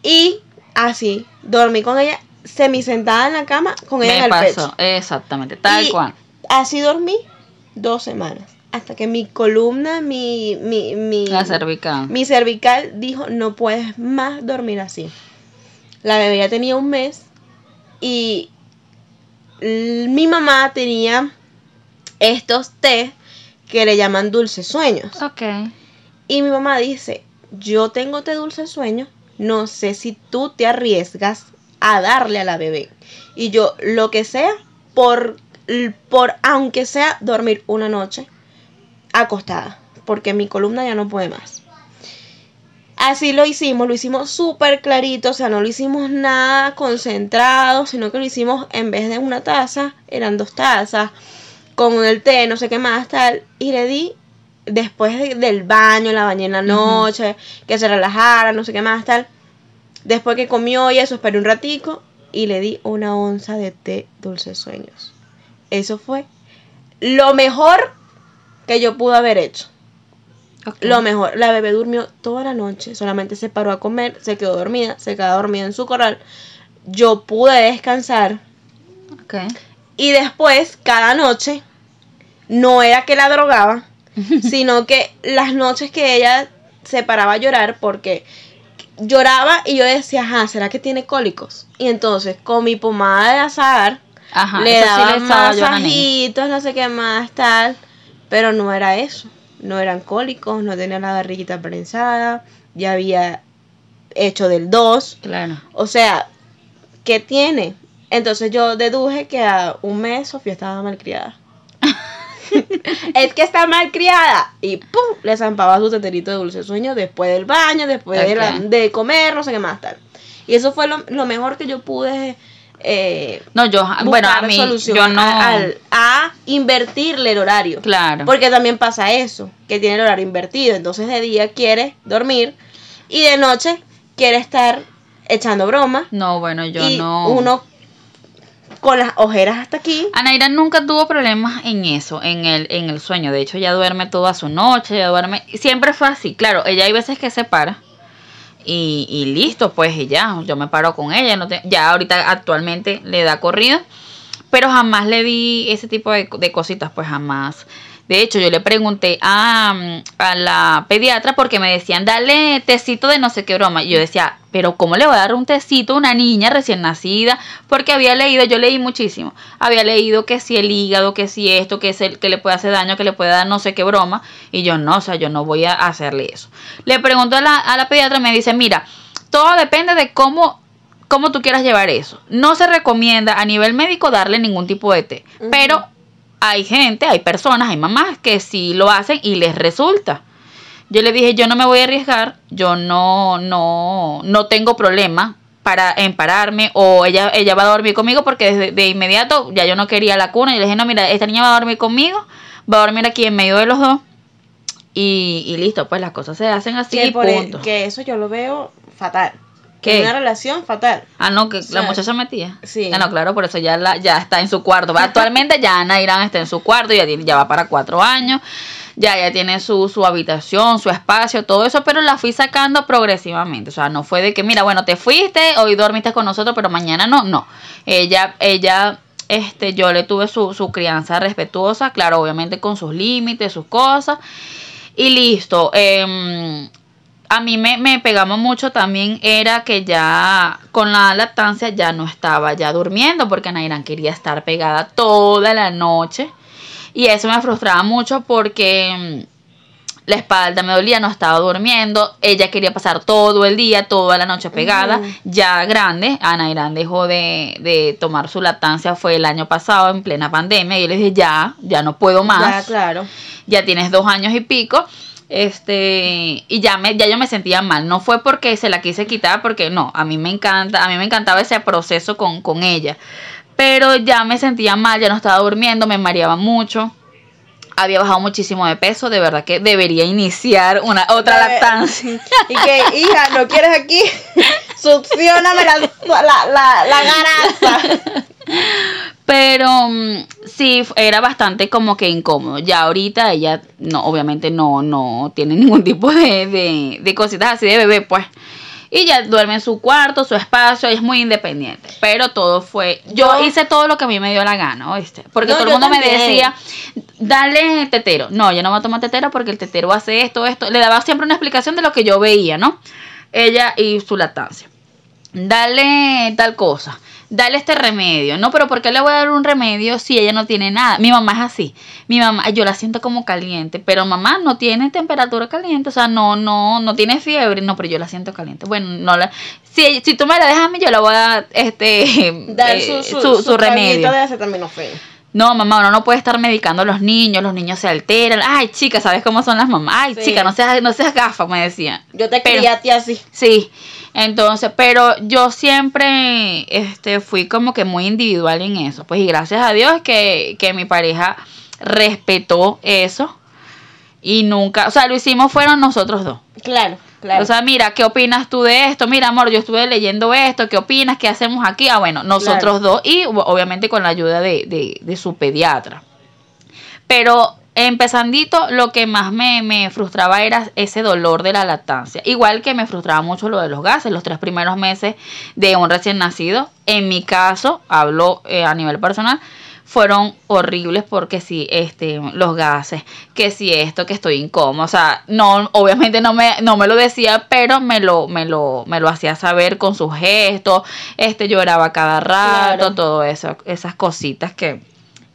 Y así, dormí con ella semisentada en la cama, con ella en Me el pasó, pecho. exactamente, tal Y cual. Así dormí dos semanas. Hasta que mi columna, mi, mi, mi, La cervical. mi cervical dijo, no puedes más dormir así. La bebé ya tenía un mes y mi mamá tenía estos té que le llaman dulces sueños. Ok. Y mi mamá dice, yo tengo té dulce sueño, no sé si tú te arriesgas a darle a la bebé. Y yo, lo que sea, por, por aunque sea dormir una noche acostada, porque mi columna ya no puede más. Así lo hicimos, lo hicimos súper clarito, o sea, no lo hicimos nada concentrado, sino que lo hicimos en vez de una taza, eran dos tazas, con el té, no sé qué más, tal, y le di después de- del baño, la bañé en la noche, que se relajara, no sé qué más, tal. Después que comió y eso, esperé un ratico y le di una onza de té dulces sueños. Eso fue lo mejor que yo pude haber hecho. Lo mejor, la bebé durmió toda la noche, solamente se paró a comer, se quedó dormida, se quedó dormida en su corral. Yo pude descansar y después, cada noche, no era que la drogaba, sino que las noches que ella se paraba a llorar porque lloraba y yo decía, ajá, ¿será que tiene cólicos? Y entonces con mi pomada de azahar Ajá, le sí daba niña. masajitos, no sé qué más, tal, pero no era eso, no eran cólicos, no tenía la barriguita prensada, ya había hecho del 2, Claro. o sea, ¿qué tiene? Entonces yo deduje que a un mes Sofía estaba malcriada. es que está malcriada. Y ¡pum! Le zampaba su teterito de dulce sueño después del baño, después de, la- de comer, no sé qué más tal. Y eso fue lo, lo mejor que yo pude eh, No, yo, bueno, a mí, solución yo no. a, invertirle el horario. Claro. Porque también pasa eso, que tiene el horario invertido. Entonces de día quiere dormir y de noche quiere estar echando broma. No, bueno, yo y no. uno con las ojeras hasta aquí. Anaira nunca tuvo problemas en eso, en el, en el sueño. De hecho, ella duerme toda su noche, ella duerme. Siempre fue así. Claro, ella hay veces que se para. Y, y listo, pues, ya. Yo me paro con ella. No te- ya ahorita actualmente le da corrido. Pero jamás le di ese tipo de, de cositas, pues jamás. De hecho, yo le pregunté a, mm, a la pediatra porque me decían, dale tecito de no sé qué broma. Y yo decía, pero ¿cómo le voy a dar un tecito a una niña recién nacida? Porque había leído, yo leí muchísimo. Había leído que si el hígado, que si esto, que, es el, que le puede hacer daño, que le puede dar no sé qué broma. Y yo no, o sea, yo no voy a hacerle eso. Le pregunto a la, a la pediatra y me dice, mira, todo depende de cómo cómo tú quieras llevar eso. No se recomienda a nivel médico darle ningún tipo de té, pero hay gente, hay personas, hay mamás que sí lo hacen y les resulta. Yo le dije, yo no me voy a arriesgar, yo no, no, no tengo problema para empararme o ella, ella va a dormir conmigo porque desde de inmediato ya yo no quería la cuna y le dije, no, mira, esta niña va a dormir conmigo, va a dormir aquí en medio de los dos y, y listo, pues las cosas se hacen así, que, por e- punto. que eso yo lo veo fatal. Una relación fatal. Ah, no, que la sea, muchacha metía. sí. Ah, no, claro, por eso ya, la, ya está en su cuarto. Actualmente ya Ana Irán está en su cuarto, ya, tiene, ya va para cuatro años, ya, ya tiene su, su habitación, su espacio, todo eso, pero la fui sacando progresivamente. O sea, no fue de que, mira, bueno, te fuiste, hoy dormiste con nosotros, pero mañana no, no. Ella, ella, este, yo le tuve su, su crianza respetuosa, claro, obviamente con sus límites, sus cosas. Y listo. em, a mí me, me pegamos mucho también era que ya con la lactancia ya no estaba ya durmiendo porque Nairán quería estar pegada toda la noche y eso me frustraba mucho porque mm, la espalda me dolía, no estaba durmiendo, ella quería pasar todo el día, toda la noche pegada, ya grande, Ana Irán dejó de, de tomar su lactancia, fue el año pasado en plena pandemia y yo le dije ya, ya no puedo más Ya, claro. ya tienes dos años y pico. Este, y ya me, ya yo me sentía mal. No fue porque se la quise quitar, porque no, a mí me encanta, a mí me encantaba ese proceso con, con ella. Pero ya me sentía mal, ya no estaba durmiendo, me mareaba mucho. Había bajado muchísimo de peso, de verdad que debería iniciar una otra lactancia. Y que, hija, ¿no quieres aquí? Succioname la, la, la, la grasa. Pero mm, sí, era bastante como que incómodo. Ya ahorita ella, no, obviamente no, no tiene ningún tipo de, de, de cositas así de bebé, pues. Y ya duerme en su cuarto, su espacio, es muy independiente. Pero todo fue. Yo, Yo- hice todo lo que a mí me dio la gana, ¿oíste? Porque No, todo el mundo me decía, dale tetero. No, yo no voy a tomar tetero porque el tetero hace esto, esto. Le daba siempre una explicación de lo que yo veía, ¿no? Ella y su lactancia dale tal cosa, dale este remedio. No, pero ¿por qué le voy a dar un remedio si ella no tiene nada? Mi mamá es así. Mi mamá, yo la siento como caliente, pero mamá no tiene temperatura caliente, o sea, no, no, no tiene fiebre, no, pero yo la siento caliente. Bueno, no la, si, si tú me la dejas a mí, yo la voy a dar este Dar eh, su, su, su, su su remedio. traguito de acetaminofén. no, mamá, uno no puede estar medicando a los niños, los niños se alteran. Ay, chica, ¿sabes cómo son las mamás? Ay, Sí. chica, no seas, no seas gafa, me decían. Yo te crié a ti así. Sí, entonces, pero yo siempre este, fui como que muy individual en eso. Pues y gracias a Dios que, que mi pareja respetó eso y nunca, o sea, lo hicimos fueron nosotros dos. Claro, claro. O sea, mira, ¿qué opinas tú de esto? Mira, amor, yo estuve leyendo esto, ¿qué opinas? ¿Qué hacemos aquí? Ah, bueno, nosotros dos y ob- obviamente con la ayuda de, de, de su pediatra. Pero empezandito, lo que más me, me frustraba era ese dolor de la lactancia. Igual que me frustraba mucho lo de los gases, los tres primeros meses de un recién nacido. En mi caso, hablo eh, a nivel personal, fueron horribles porque sí, este, los gases, que si esto, que estoy incómodo, o sea, no, obviamente no me, no me lo decía, pero me lo, me lo, me lo hacía saber con sus gestos, este, lloraba cada rato, Claro. todo eso, esas cositas que,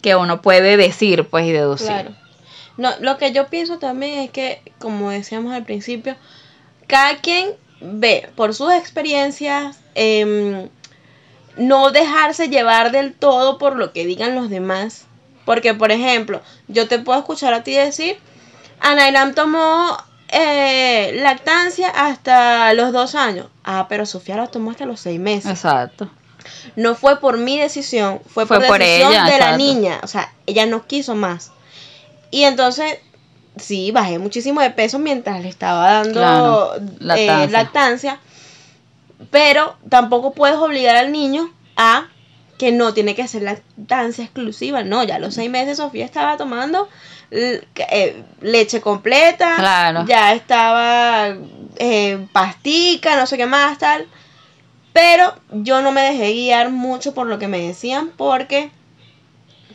que uno puede decir, pues, y deducir. Claro. No, lo que yo pienso también es que, como decíamos al principio, cada quien ve por sus experiencias, em, no dejarse llevar del todo por lo que digan los demás. Porque, por ejemplo, yo te puedo escuchar a ti decir, Anailam tomó eh, lactancia hasta los dos años. Ah, pero Sofía la tomó hasta los seis meses. Exacto. No fue por mi decisión, fue, Fue por, por decisión ella, de la niña. O sea, ella no quiso más. Y entonces, sí, bajé muchísimo de peso mientras le estaba dando Claro, eh, lactancia. Pero tampoco puedes obligar al niño a que no tiene que ser lactancia exclusiva. No, ya a los seis meses Sofía estaba tomando eh, leche completa. Claro. Ya estaba eh, pastica, no sé qué más, tal. Pero yo no me dejé guiar mucho por lo que me decían porque,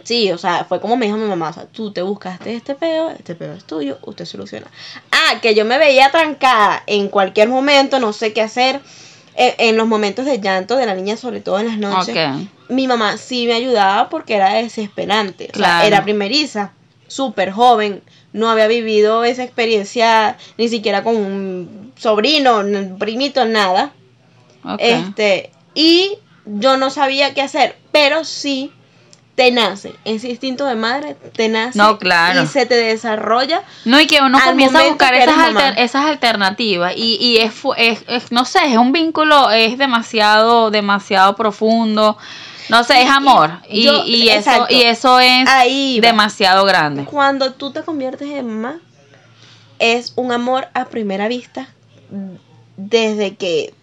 sí, o sea, fue como me dijo mi mamá, o sea, tú te buscaste este peo, este peo es tuyo, usted soluciona. Ah, que yo me veía trancada en cualquier momento, no sé qué hacer, eh, en los momentos de llanto de la niña, sobre todo en las noches. Ok. Mi mamá sí me ayudaba porque era desesperante, o sea, Claro. era primeriza, súper joven, no había vivido esa experiencia ni siquiera con un sobrino, un primito, nada. ok. Este, y yo no sabía qué hacer, pero sí te nace, ese instinto de madre te nace No, claro. y se te desarrolla. No, y que uno comienza a buscar esas, alter- esas alternativas y, y es, es, es- no sé, es un vínculo, es demasiado, demasiado profundo, no sé, es amor y, yo- y eso, y eso es Ahí demasiado grande. Cuando tú te conviertes en mamá, es un amor a primera vista desde que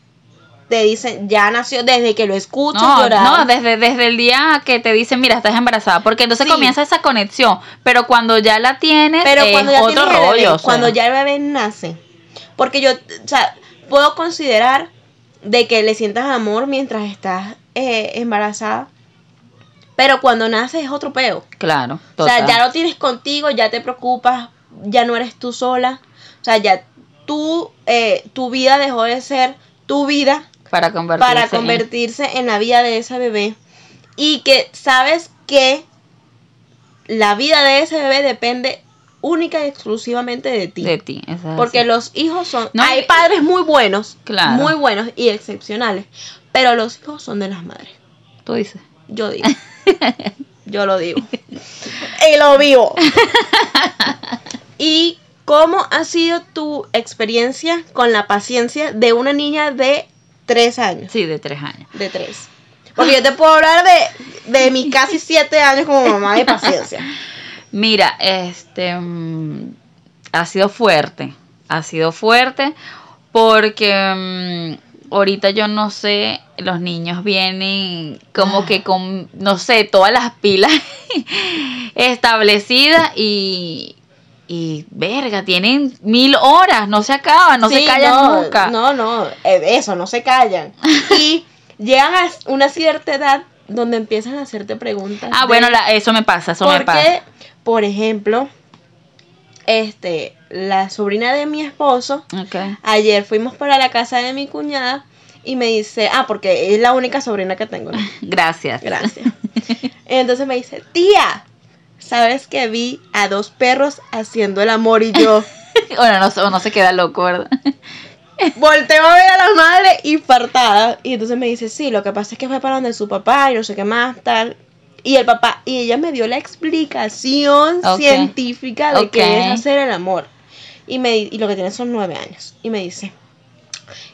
te dicen, ya nació, desde que lo escuchas No, llorar. no, desde, desde el día que te dicen, mira, estás embarazada, porque entonces Sí. comienza esa conexión, pero cuando ya la tienes, Pero es cuando ya otro tienes el bebé, rollo. o sea. cuando ya el bebé nace. Porque yo, o sea, puedo considerar de que le sientas amor mientras estás eh, embarazada. Pero cuando nace es otro peo. Claro, O sea, ya lo tienes contigo, ya te preocupas, ya no eres tú sola. O sea, ya tú, eh, tu vida dejó de ser tu vida para convertirse para en- convertirse en la vida de ese bebé. Y que sabes que la vida de ese bebé depende única y exclusivamente de ti. de ti. es Porque los hijos son... No, hay padres muy buenos, Claro. muy buenos y excepcionales. Pero los hijos son de las madres. Tú dices. Yo digo. Yo lo digo. Y lo vivo. ¿Y cómo ha sido tu experiencia con la paciencia de una niña de tres años? Sí, de tres años. De tres. Porque yo te puedo hablar de, de mis casi siete años como mamá de paciencia. Mira, este mm, ha sido fuerte, ha sido fuerte porque mm, ahorita yo no sé, los niños vienen como que con, no sé, todas las pilas establecidas y, y verga, tienen mil horas, no se acaban, no se callan no, nunca. No, no, eh, eso, no se callan. Y llegan a una cierta edad donde empiezan a hacerte preguntas. ah, de bueno, la- eso me pasa, eso me Porque, pasa. por ejemplo, este, la sobrina de mi esposo, Okay. ayer fuimos para la casa de mi cuñada y me dice, ah, porque es la única sobrina que tengo. ¿no? Gracias. Gracias. Entonces me dice, tía, ¿sabes que vi a dos perros haciendo el amor y yo? bueno, no, se- no se queda loco, ¿verdad? Volteo a ver a la madre infartada. Y entonces me dice, sí, lo que pasa es que fue para donde su papá y no sé qué más, tal. Y el papá, y ella me dio la explicación científica de Ok. qué es hacer el amor. Y, me, y lo que tiene son nueve años. Y me dice,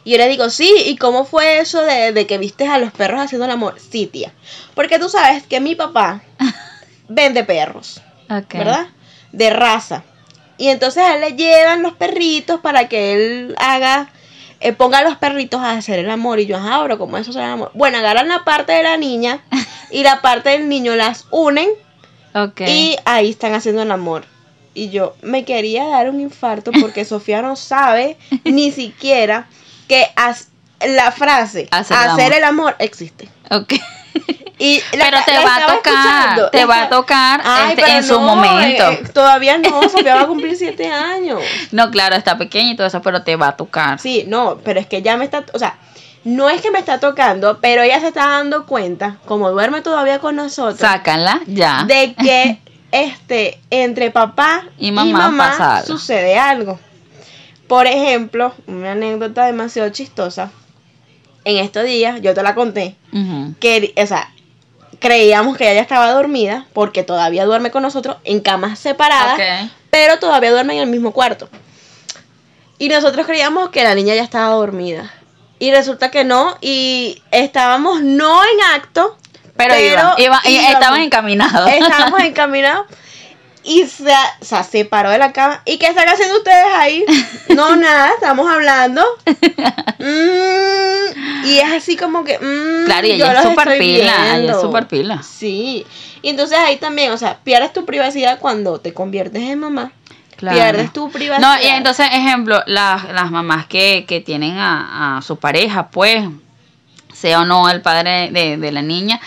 y yo le digo, sí, ¿y cómo fue eso de, de que viste a los perros haciendo el amor? Sí, tía. Porque tú sabes que mi papá vende perros, Ok. ¿verdad? De raza. Y entonces a él le llevan los perritos para que él haga, eh, ponga a los perritos a hacer el amor. Y yo, ajá, pero ¿cómo eso será el amor? Bueno, agarran la parte de la niña y la parte del niño las unen y ahí están haciendo el amor. Y yo me quería dar un infarto porque Sofía no sabe ni siquiera que la frase Hacer el amor. el amor existe. Ok. Y la- Pero te la va a tocar, escuchando, te va a tocar Ay, este, en su momento. eh, todavía no, Sofía va a cumplir siete años. No, claro, está pequeña y todo eso, pero te va a tocar. Sí, no, pero es que ya me está, o sea, no es que me está tocando, pero ella se está dando cuenta, como duerme todavía con nosotros, Sácanla ya. de que este entre papá Y mamá pasa algo. sucede algo. Por ejemplo, una anécdota demasiado chistosa. En estos días, yo te la conté, que, o sea, creíamos que ella ya estaba dormida, porque todavía duerme con nosotros en camas separadas, pero todavía duerme en el mismo cuarto. Y nosotros creíamos que la niña ya estaba dormida. Y resulta que no, y estábamos no en acto, Pero, iba, iba- estaban encaminados. Estábamos encaminados y se, se paró de la cama. ¿Y qué están haciendo ustedes ahí? No, nada, estamos hablando. Mm, y es así como que. mm, claro, y ella es súper pila. Ella es súper pila. Sí. Y entonces ahí también, o sea, pierdes tu privacidad cuando te conviertes en mamá. Claro. Pierdes tu privacidad. No, y entonces, ejemplo, las, las mamás que, que tienen a, a su pareja, pues, sea o no el padre de, de la niña,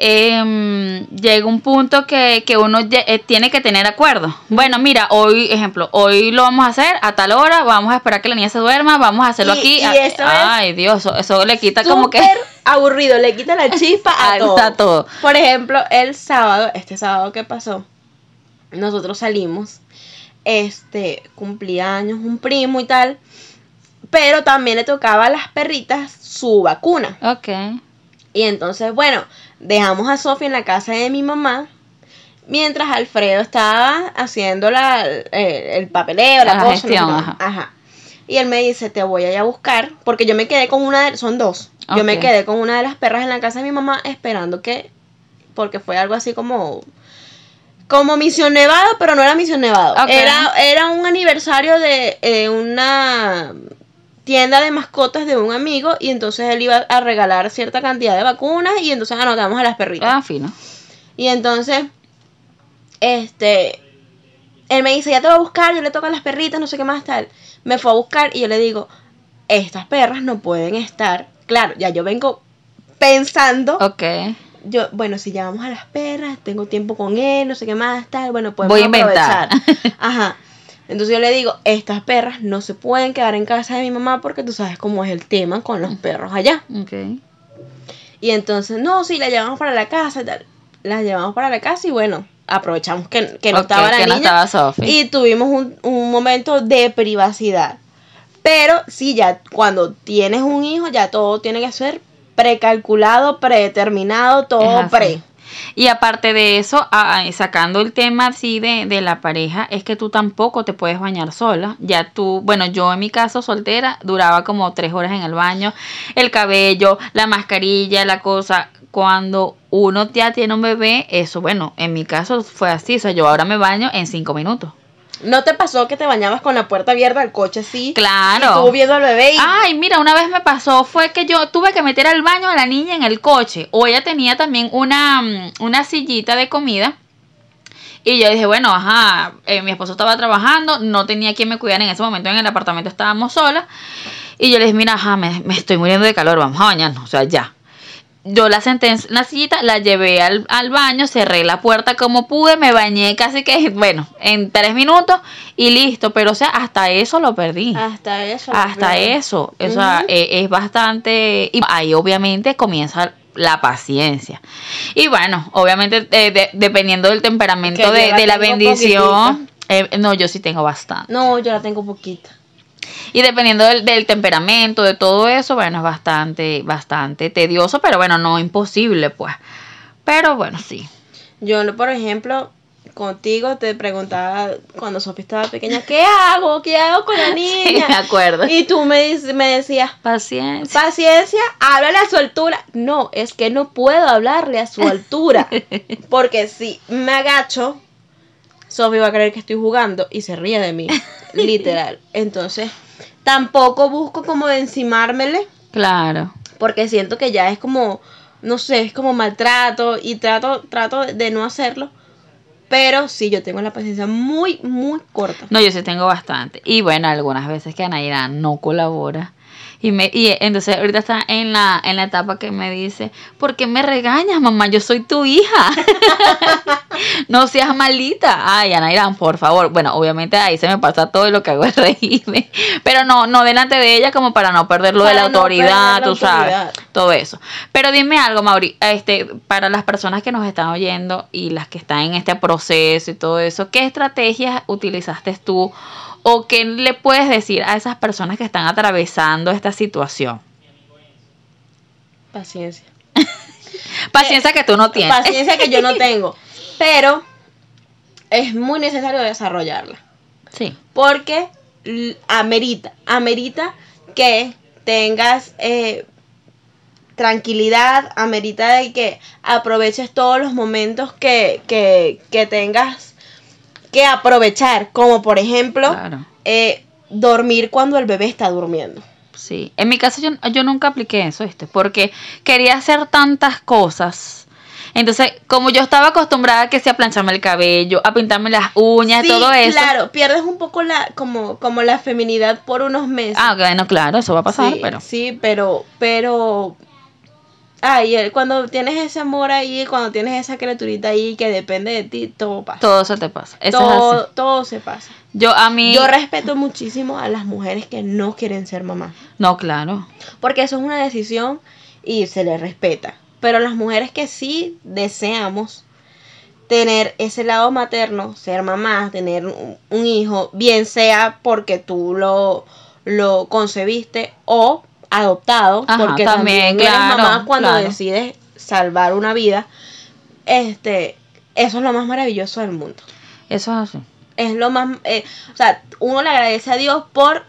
em, llega un punto que, que uno eh, tiene que tener acuerdo. Bueno, mira, hoy, ejemplo, hoy lo vamos a hacer a tal hora, vamos a esperar que la niña se duerma, vamos a hacerlo Y- aquí. y a- eso es Ay, Dios, eso, eso le quita como que... Aburrido, le quita la chispa a a- todo. a todo. Por ejemplo, el sábado, este sábado que pasó, nosotros salimos, este, cumplía años un primo y tal, pero también le tocaba a las perritas su vacuna. Ok. Y entonces, bueno, dejamos a Sofía en la casa de mi mamá. Mientras Alfredo estaba haciendo la, eh, el papeleo, la, La cosa, gestión, no ajá. Ajá. Y él me dice, te voy a ir a buscar, porque yo me quedé con una de, son dos. Yo me quedé con una de las perras en la casa de mi mamá esperando que, porque fue algo así como, como misión nevado, pero no era misión nevado. Era, era un aniversario de eh, una tienda de mascotas de un amigo y entonces él iba a regalar cierta cantidad de vacunas y entonces anotamos a las perritas. Ah, fino. Y entonces, este, él me dice, ya te voy a buscar, yo le toco a las perritas, no sé qué más tal. Me fue a buscar y yo le digo, estas perras no pueden estar. Claro, ya yo vengo pensando, Ok. yo, bueno, si llamamos a las perras, tengo tiempo con él, no sé qué más tal, bueno, podemos Voy a inventar. aprovechar. Ajá. Entonces yo le digo, estas perras no se pueden quedar en casa de mi mamá porque tú sabes cómo es el tema con los perros allá. Y entonces, no, sí, la llevamos para la casa y tal. La llevamos para la casa y bueno, aprovechamos que, que no estaba la que no niña. estaba y tuvimos un, un momento de privacidad. Pero sí, ya cuando tienes un hijo, ya todo tiene que ser precalculado, predeterminado, todo pre. Y aparte de eso, sacando el tema así de, de la pareja, es que tú tampoco te puedes bañar sola. Ya tú, bueno, yo en mi caso soltera, duraba como tres horas en el baño, el cabello, la mascarilla, la cosa. Cuando uno ya tiene un bebé, eso, bueno, en mi caso fue así. O sea, yo ahora me baño en cinco minutos. ¿No te pasó que te bañabas con la puerta abierta del coche así? Claro. Y viendo al bebé y... Ay, mira, una vez me pasó fue que yo tuve que meter al baño a la niña en el coche. O ella tenía también una, mm, una sillita de comida. Y yo dije, bueno, ajá, eh, mi esposo estaba trabajando, no tenía quien me cuidara en ese momento, en el apartamento estábamos solas. Y yo le dije, mira, ajá, me, me estoy muriendo de calor, vamos a bañarnos, o sea, ya. Yo la senté en la sillita, la llevé al, al baño, cerré la puerta como pude, me bañé casi que, bueno, en tres minutos y listo. Pero, o sea, hasta eso lo perdí. Hasta eso. Hasta eso, o sea, eh, es bastante... Y ahí obviamente comienza la paciencia. Y bueno, obviamente eh, de- dependiendo del temperamento de, de la bendición... eh, no, yo sí tengo bastante. No, yo la tengo poquita. Y dependiendo del, del temperamento, de todo eso, bueno, es bastante, bastante tedioso, pero bueno, no imposible, pues. Pero bueno, sí. Yo, por ejemplo, contigo te preguntaba cuando Sofía estaba pequeña, ¿qué hago? ¿Qué hago con la niña? Sí, me acuerdo. Y tú me, me decías, Paciencia. paciencia, háblale a su altura. No, es que no puedo hablarle a su altura. Porque si me agacho, Sofía va a creer que estoy jugando y se ríe de mí. Literal. Entonces, tampoco busco como de encimármele Claro. porque siento que ya es como, no sé, es como maltrato y trato, trato de no hacerlo. Pero sí, yo tengo la paciencia muy, muy corta. No, yo sí tengo bastante. Y bueno, algunas veces que Anaira no colabora. Y, me, y entonces ahorita está en la, en la etapa que me dice, ¿por qué me regañas, mamá? Yo soy tu hija. no seas malita. Ay, Anairán, por favor. Bueno, obviamente ahí se me pasa todo lo que hago es reírme. Pero no, no delante de ella como para no perder lo de la Para no autoridad, la tú sabes. Todo eso. Pero dime algo, Mauri, este, para las personas que nos están oyendo y las que están en este proceso y todo eso, ¿qué estrategias utilizaste tú o qué le puedes decir a esas personas que están atravesando esta situación? Paciencia. Paciencia que tú no tienes. Paciencia que yo no tengo. Pero es muy necesario desarrollarla. Sí. Porque amerita, amerita que tengas eh, tranquilidad, amerita de que aproveches todos los momentos que, que, que tengas que aprovechar, como por ejemplo Claro. eh, dormir cuando el bebé está durmiendo. Sí, en mi caso yo, yo nunca apliqué eso, ¿viste? Porque quería hacer tantas cosas. Entonces, como yo estaba acostumbrada a que sea plancharme el cabello, a pintarme las uñas, Sí, todo eso. claro, pierdes un poco la como como la feminidad por unos meses. Ah, bueno, claro, eso va a pasar, sí, pero sí, pero pero ay, el- cuando tienes ese amor ahí, cuando tienes esa criaturita ahí que depende de ti, todo pasa. todo se te pasa. Eso es todo, así. todo se pasa. Yo a mí Yo respeto muchísimo a las mujeres que no quieren ser mamá, No, claro. porque eso es una decisión y se les respeta. Pero las mujeres que sí deseamos tener ese lado materno, ser mamá, tener un, un hijo, bien sea porque tú lo, lo concebiste o adoptado, Ajá, porque también, también, eres mamá cuando claro. decides salvar una vida. Este, eso es lo más maravilloso del mundo. Eso es así. Es lo más, eh, o sea, uno le agradece a Dios por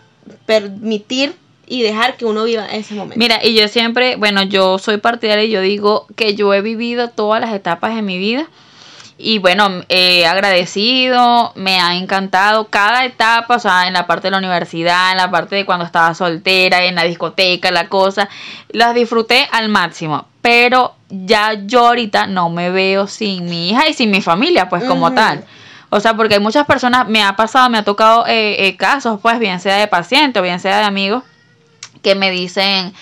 permitir y dejar que uno viva ese momento. Mira, y yo siempre, bueno, yo soy partidaria y yo digo que yo he vivido todas las etapas de mi vida. Y bueno, he agradecido, me ha encantado cada etapa, o sea, en la parte de la universidad, en la parte de cuando estaba soltera, en la discoteca, la cosa, las disfruté al máximo. Pero ya yo ahorita no me veo sin mi hija y sin mi familia, pues como tal. O sea, porque hay muchas personas, me ha pasado, me ha tocado eh, eh, casos, pues bien sea de paciente o bien sea de amigos, que me dicen,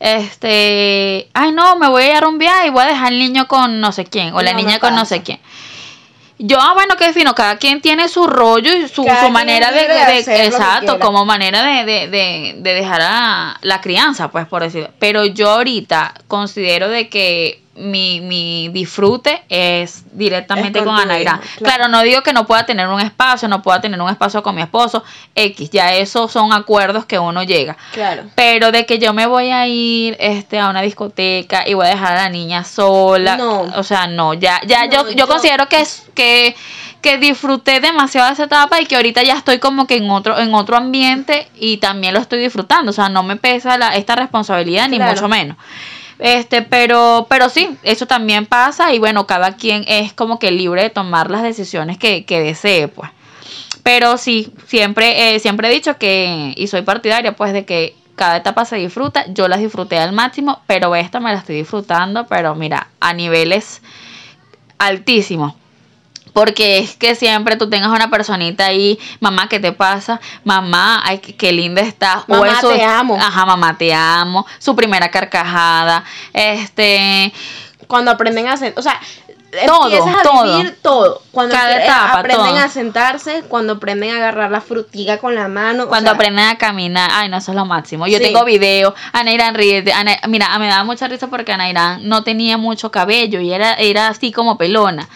este, ay no, me voy a ir a un viaje y voy a dejar al niño con no sé quién, o la No niña con no sé quién. Yo, ah, bueno, qué fino, cada quien tiene su rollo y su, su manera de, exacto, como manera de, de, de, de dejar a la crianza, pues por decirlo. Pero yo ahorita considero de que mi, mi disfrute es directamente Es con con tu Ana Irán. hijo, Claro. claro. no digo que no pueda tener un espacio, no pueda tener un espacio con mi esposo, X, ya esos son acuerdos que uno llega. Claro. Pero de que yo me voy a ir este a una discoteca y voy a dejar a la niña sola, No. o sea, no, ya ya No, yo, yo yo- considero que es que que disfruté demasiado de esa etapa y que ahorita ya estoy como que en otro en otro ambiente y también lo estoy disfrutando, o sea, no me pesa la, esta responsabilidad ni mucho menos. Este, pero, pero sí, eso también pasa y bueno, cada quien es como que libre de tomar las decisiones que, que desee, pues. Pero sí, siempre, eh, siempre he dicho que, y soy partidaria, pues, de que cada etapa se disfruta. Yo las disfruté al máximo, pero esta me la estoy disfrutando, pero mira, a niveles altísimos. Porque es que siempre tú tengas una personita ahí, mamá, ¿qué te pasa? Mamá, ay, qué, linda estás. Mamá, te amo. Ajá, mamá, te amo. Su primera carcajada. Este, Cuando aprenden a hacer, o sea, Todo, empiezas a todo. vivir todo. Cuando Cada apre- etapa, aprenden todo. a sentarse, cuando aprenden a agarrar la frutilla con la mano. o Cuando sea, aprenden a caminar, ay, no, eso es lo máximo. Yo Sí. tengo videos, Ana Irán ríe, Ana- mira, me daba mucha risa porque Ana Irán no tenía mucho cabello y era, era así como pelona.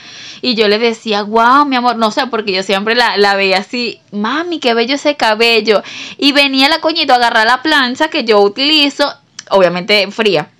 Y yo le decía, wow, mi amor, no sé, porque yo siempre la, la veía así, mami, qué bello ese cabello. Y venía la coñito a agarrar la plancha que yo utilizo, obviamente fría.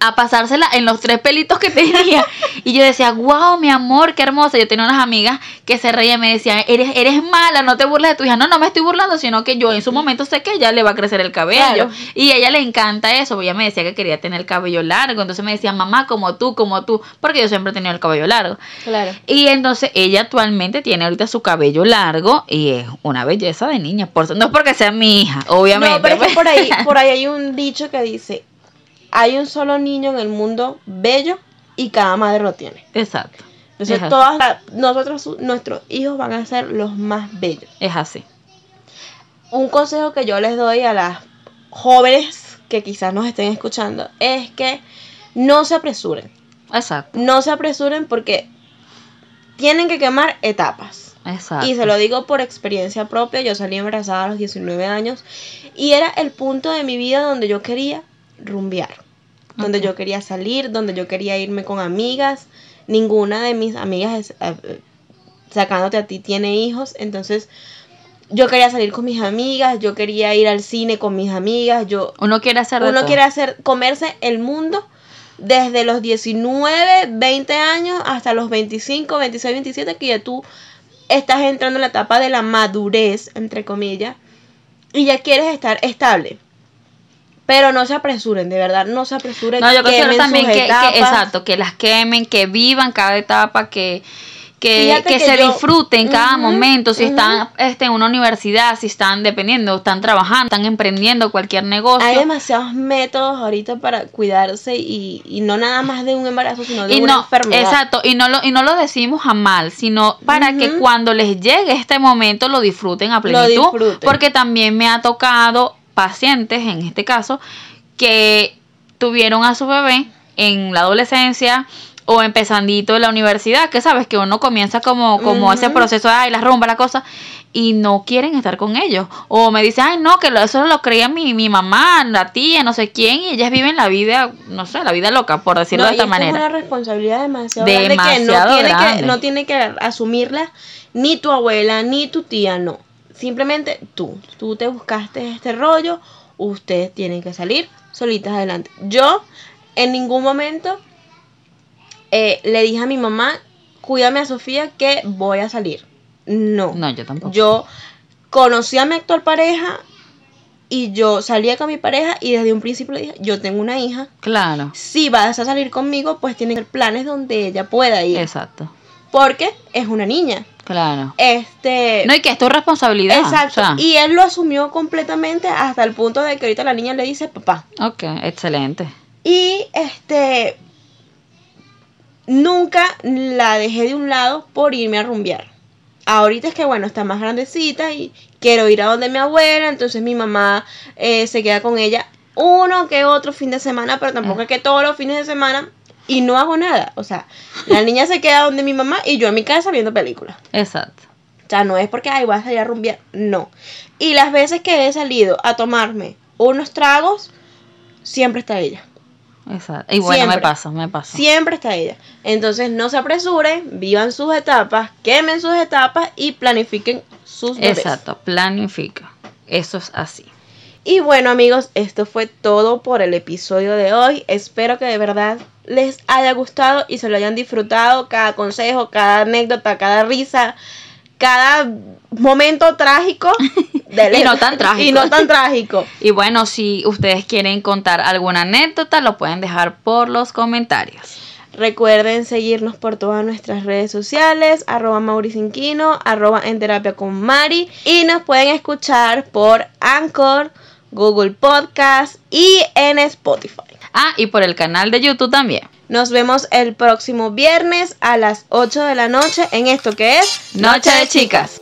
a pasársela en los tres pelitos que tenía. Y yo decía, wow, mi amor, qué hermosa. Yo tenía unas amigas que se reían y me decían, eres, eres mala, no te burles de tu hija. No, no me estoy burlando, sino que yo en su momento sé que ella le va a crecer el cabello. Claro. Y a ella le encanta eso. Ella me decía que quería tener el cabello largo. Entonces me decía, mamá, como tú, como tú. Porque yo siempre he tenido el cabello largo. Claro. Y entonces ella actualmente tiene ahorita su cabello largo y es una belleza de niña. Por, no es porque sea mi hija, obviamente. No, pero es que pues. por ahí, por ahí hay un dicho que dice, hay un solo niño en el mundo bello y cada madre lo tiene. Exacto. Entonces es, todas la- nosotros, nuestros hijos van a ser los más bellos. es así. Un consejo que yo les doy a las jóvenes que quizás nos estén escuchando es que no se apresuren. Exacto. No se apresuren porque tienen que quemar etapas. Exacto. Y se lo digo por experiencia propia, yo salí embarazada a los 19 años y era el punto de mi vida donde yo quería rumbear, donde yo quería salir, donde yo quería irme con amigas. Ninguna de mis amigas, es- eh, sacándote a ti, tiene hijos, entonces yo quería salir con mis amigas, yo quería ir al cine con mis amigas, yo Uno quiere hacer uno todo. quiere hacer comerse el mundo desde los 19, 20 años hasta los 25, 26, 27 que ya tú estás entrando en la etapa de la madurez, entre comillas, y ya quieres estar estable. Pero no se apresuren, de verdad, no se apresuren. No, yo considero también que, exacto, que las quemen, que vivan cada etapa, que, que, que que se yo- disfruten cada momento, si están este, en una universidad, si están dependiendo, están trabajando, están emprendiendo cualquier negocio. Hay demasiados métodos ahorita para cuidarse y, y no nada más de un embarazo, sino de y una no, enfermedad. exacto, y no lo, y no lo decimos a mal, sino para que cuando les llegue este momento lo disfruten a plenitud. disfruten. Porque también me ha tocado pacientes, en este caso, que tuvieron a su bebé en la adolescencia o empezandito en la universidad, que sabes que uno comienza como, como ese proceso ay, la rumba, la cosa, y no quieren estar con ellos. O me dicen, ay, no, que eso lo creía mi, mi mamá, la tía, no sé quién, y ellas viven la vida, no sé, la vida loca, por decirlo No, de y esta esto manera. Es una responsabilidad demasiado, grande que Demasiado no tiene que grande. no tiene que asumirla ni tu abuela ni tu tía, no. Simplemente tú, tú te buscaste este rollo, ustedes tienen que salir solitas adelante. Yo en ningún momento eh, le dije a mi mamá, cuídame a Sofía que voy a salir. No. No, yo tampoco. Yo conocí a mi actual pareja y yo salía con mi pareja y desde un principio le dije, yo tengo una hija, Claro, si vas a salir conmigo, pues tiene que ser planes donde ella pueda ir. exacto, Porque es una niña. Claro. Este. No, y que es tu responsabilidad. exacto. o sea, Y él lo asumió completamente hasta el punto de que ahorita la niña le dice papá. Ok, excelente. Y este. Nunca la dejé de un lado por irme a rumbear. Ahorita es que, bueno, está más grandecita y quiero ir a donde mi abuela, entonces mi mamá eh, se queda con ella uno que otro fin de semana, pero tampoco es que todos los fines de semana y no hago nada. O sea, la niña se queda donde mi mamá y yo en mi casa viendo películas. Exacto. O sea, no es porque, ay, voy a salir a rumbear, no. Y las veces que he salido a tomarme unos tragos, siempre está ella. Exacto. Y bueno, me Siempre. pasa, me pasa. Siempre está ella. Entonces no se apresuren, vivan sus etapas, quemen sus etapas y planifiquen sus bebés. Exacto, planifica. Eso es así. Y bueno amigos, esto fue todo por el episodio de hoy. Espero que de verdad les haya gustado y se lo hayan disfrutado. Cada consejo, cada anécdota, cada risa, cada momento trágico. del- Y no tan trágico. Y no tan trágico. Y bueno, si ustedes quieren contar alguna anécdota, lo pueden dejar por los comentarios. Recuerden seguirnos por todas nuestras redes sociales, arroba mauricinquino, arroba en terapia con Mari. Y nos pueden escuchar por Anchor, Google Podcast y en Spotify. Ah, y por el canal de YouTube también. Nos vemos el próximo viernes a las 8 de la noche en esto que es Noche de chicas.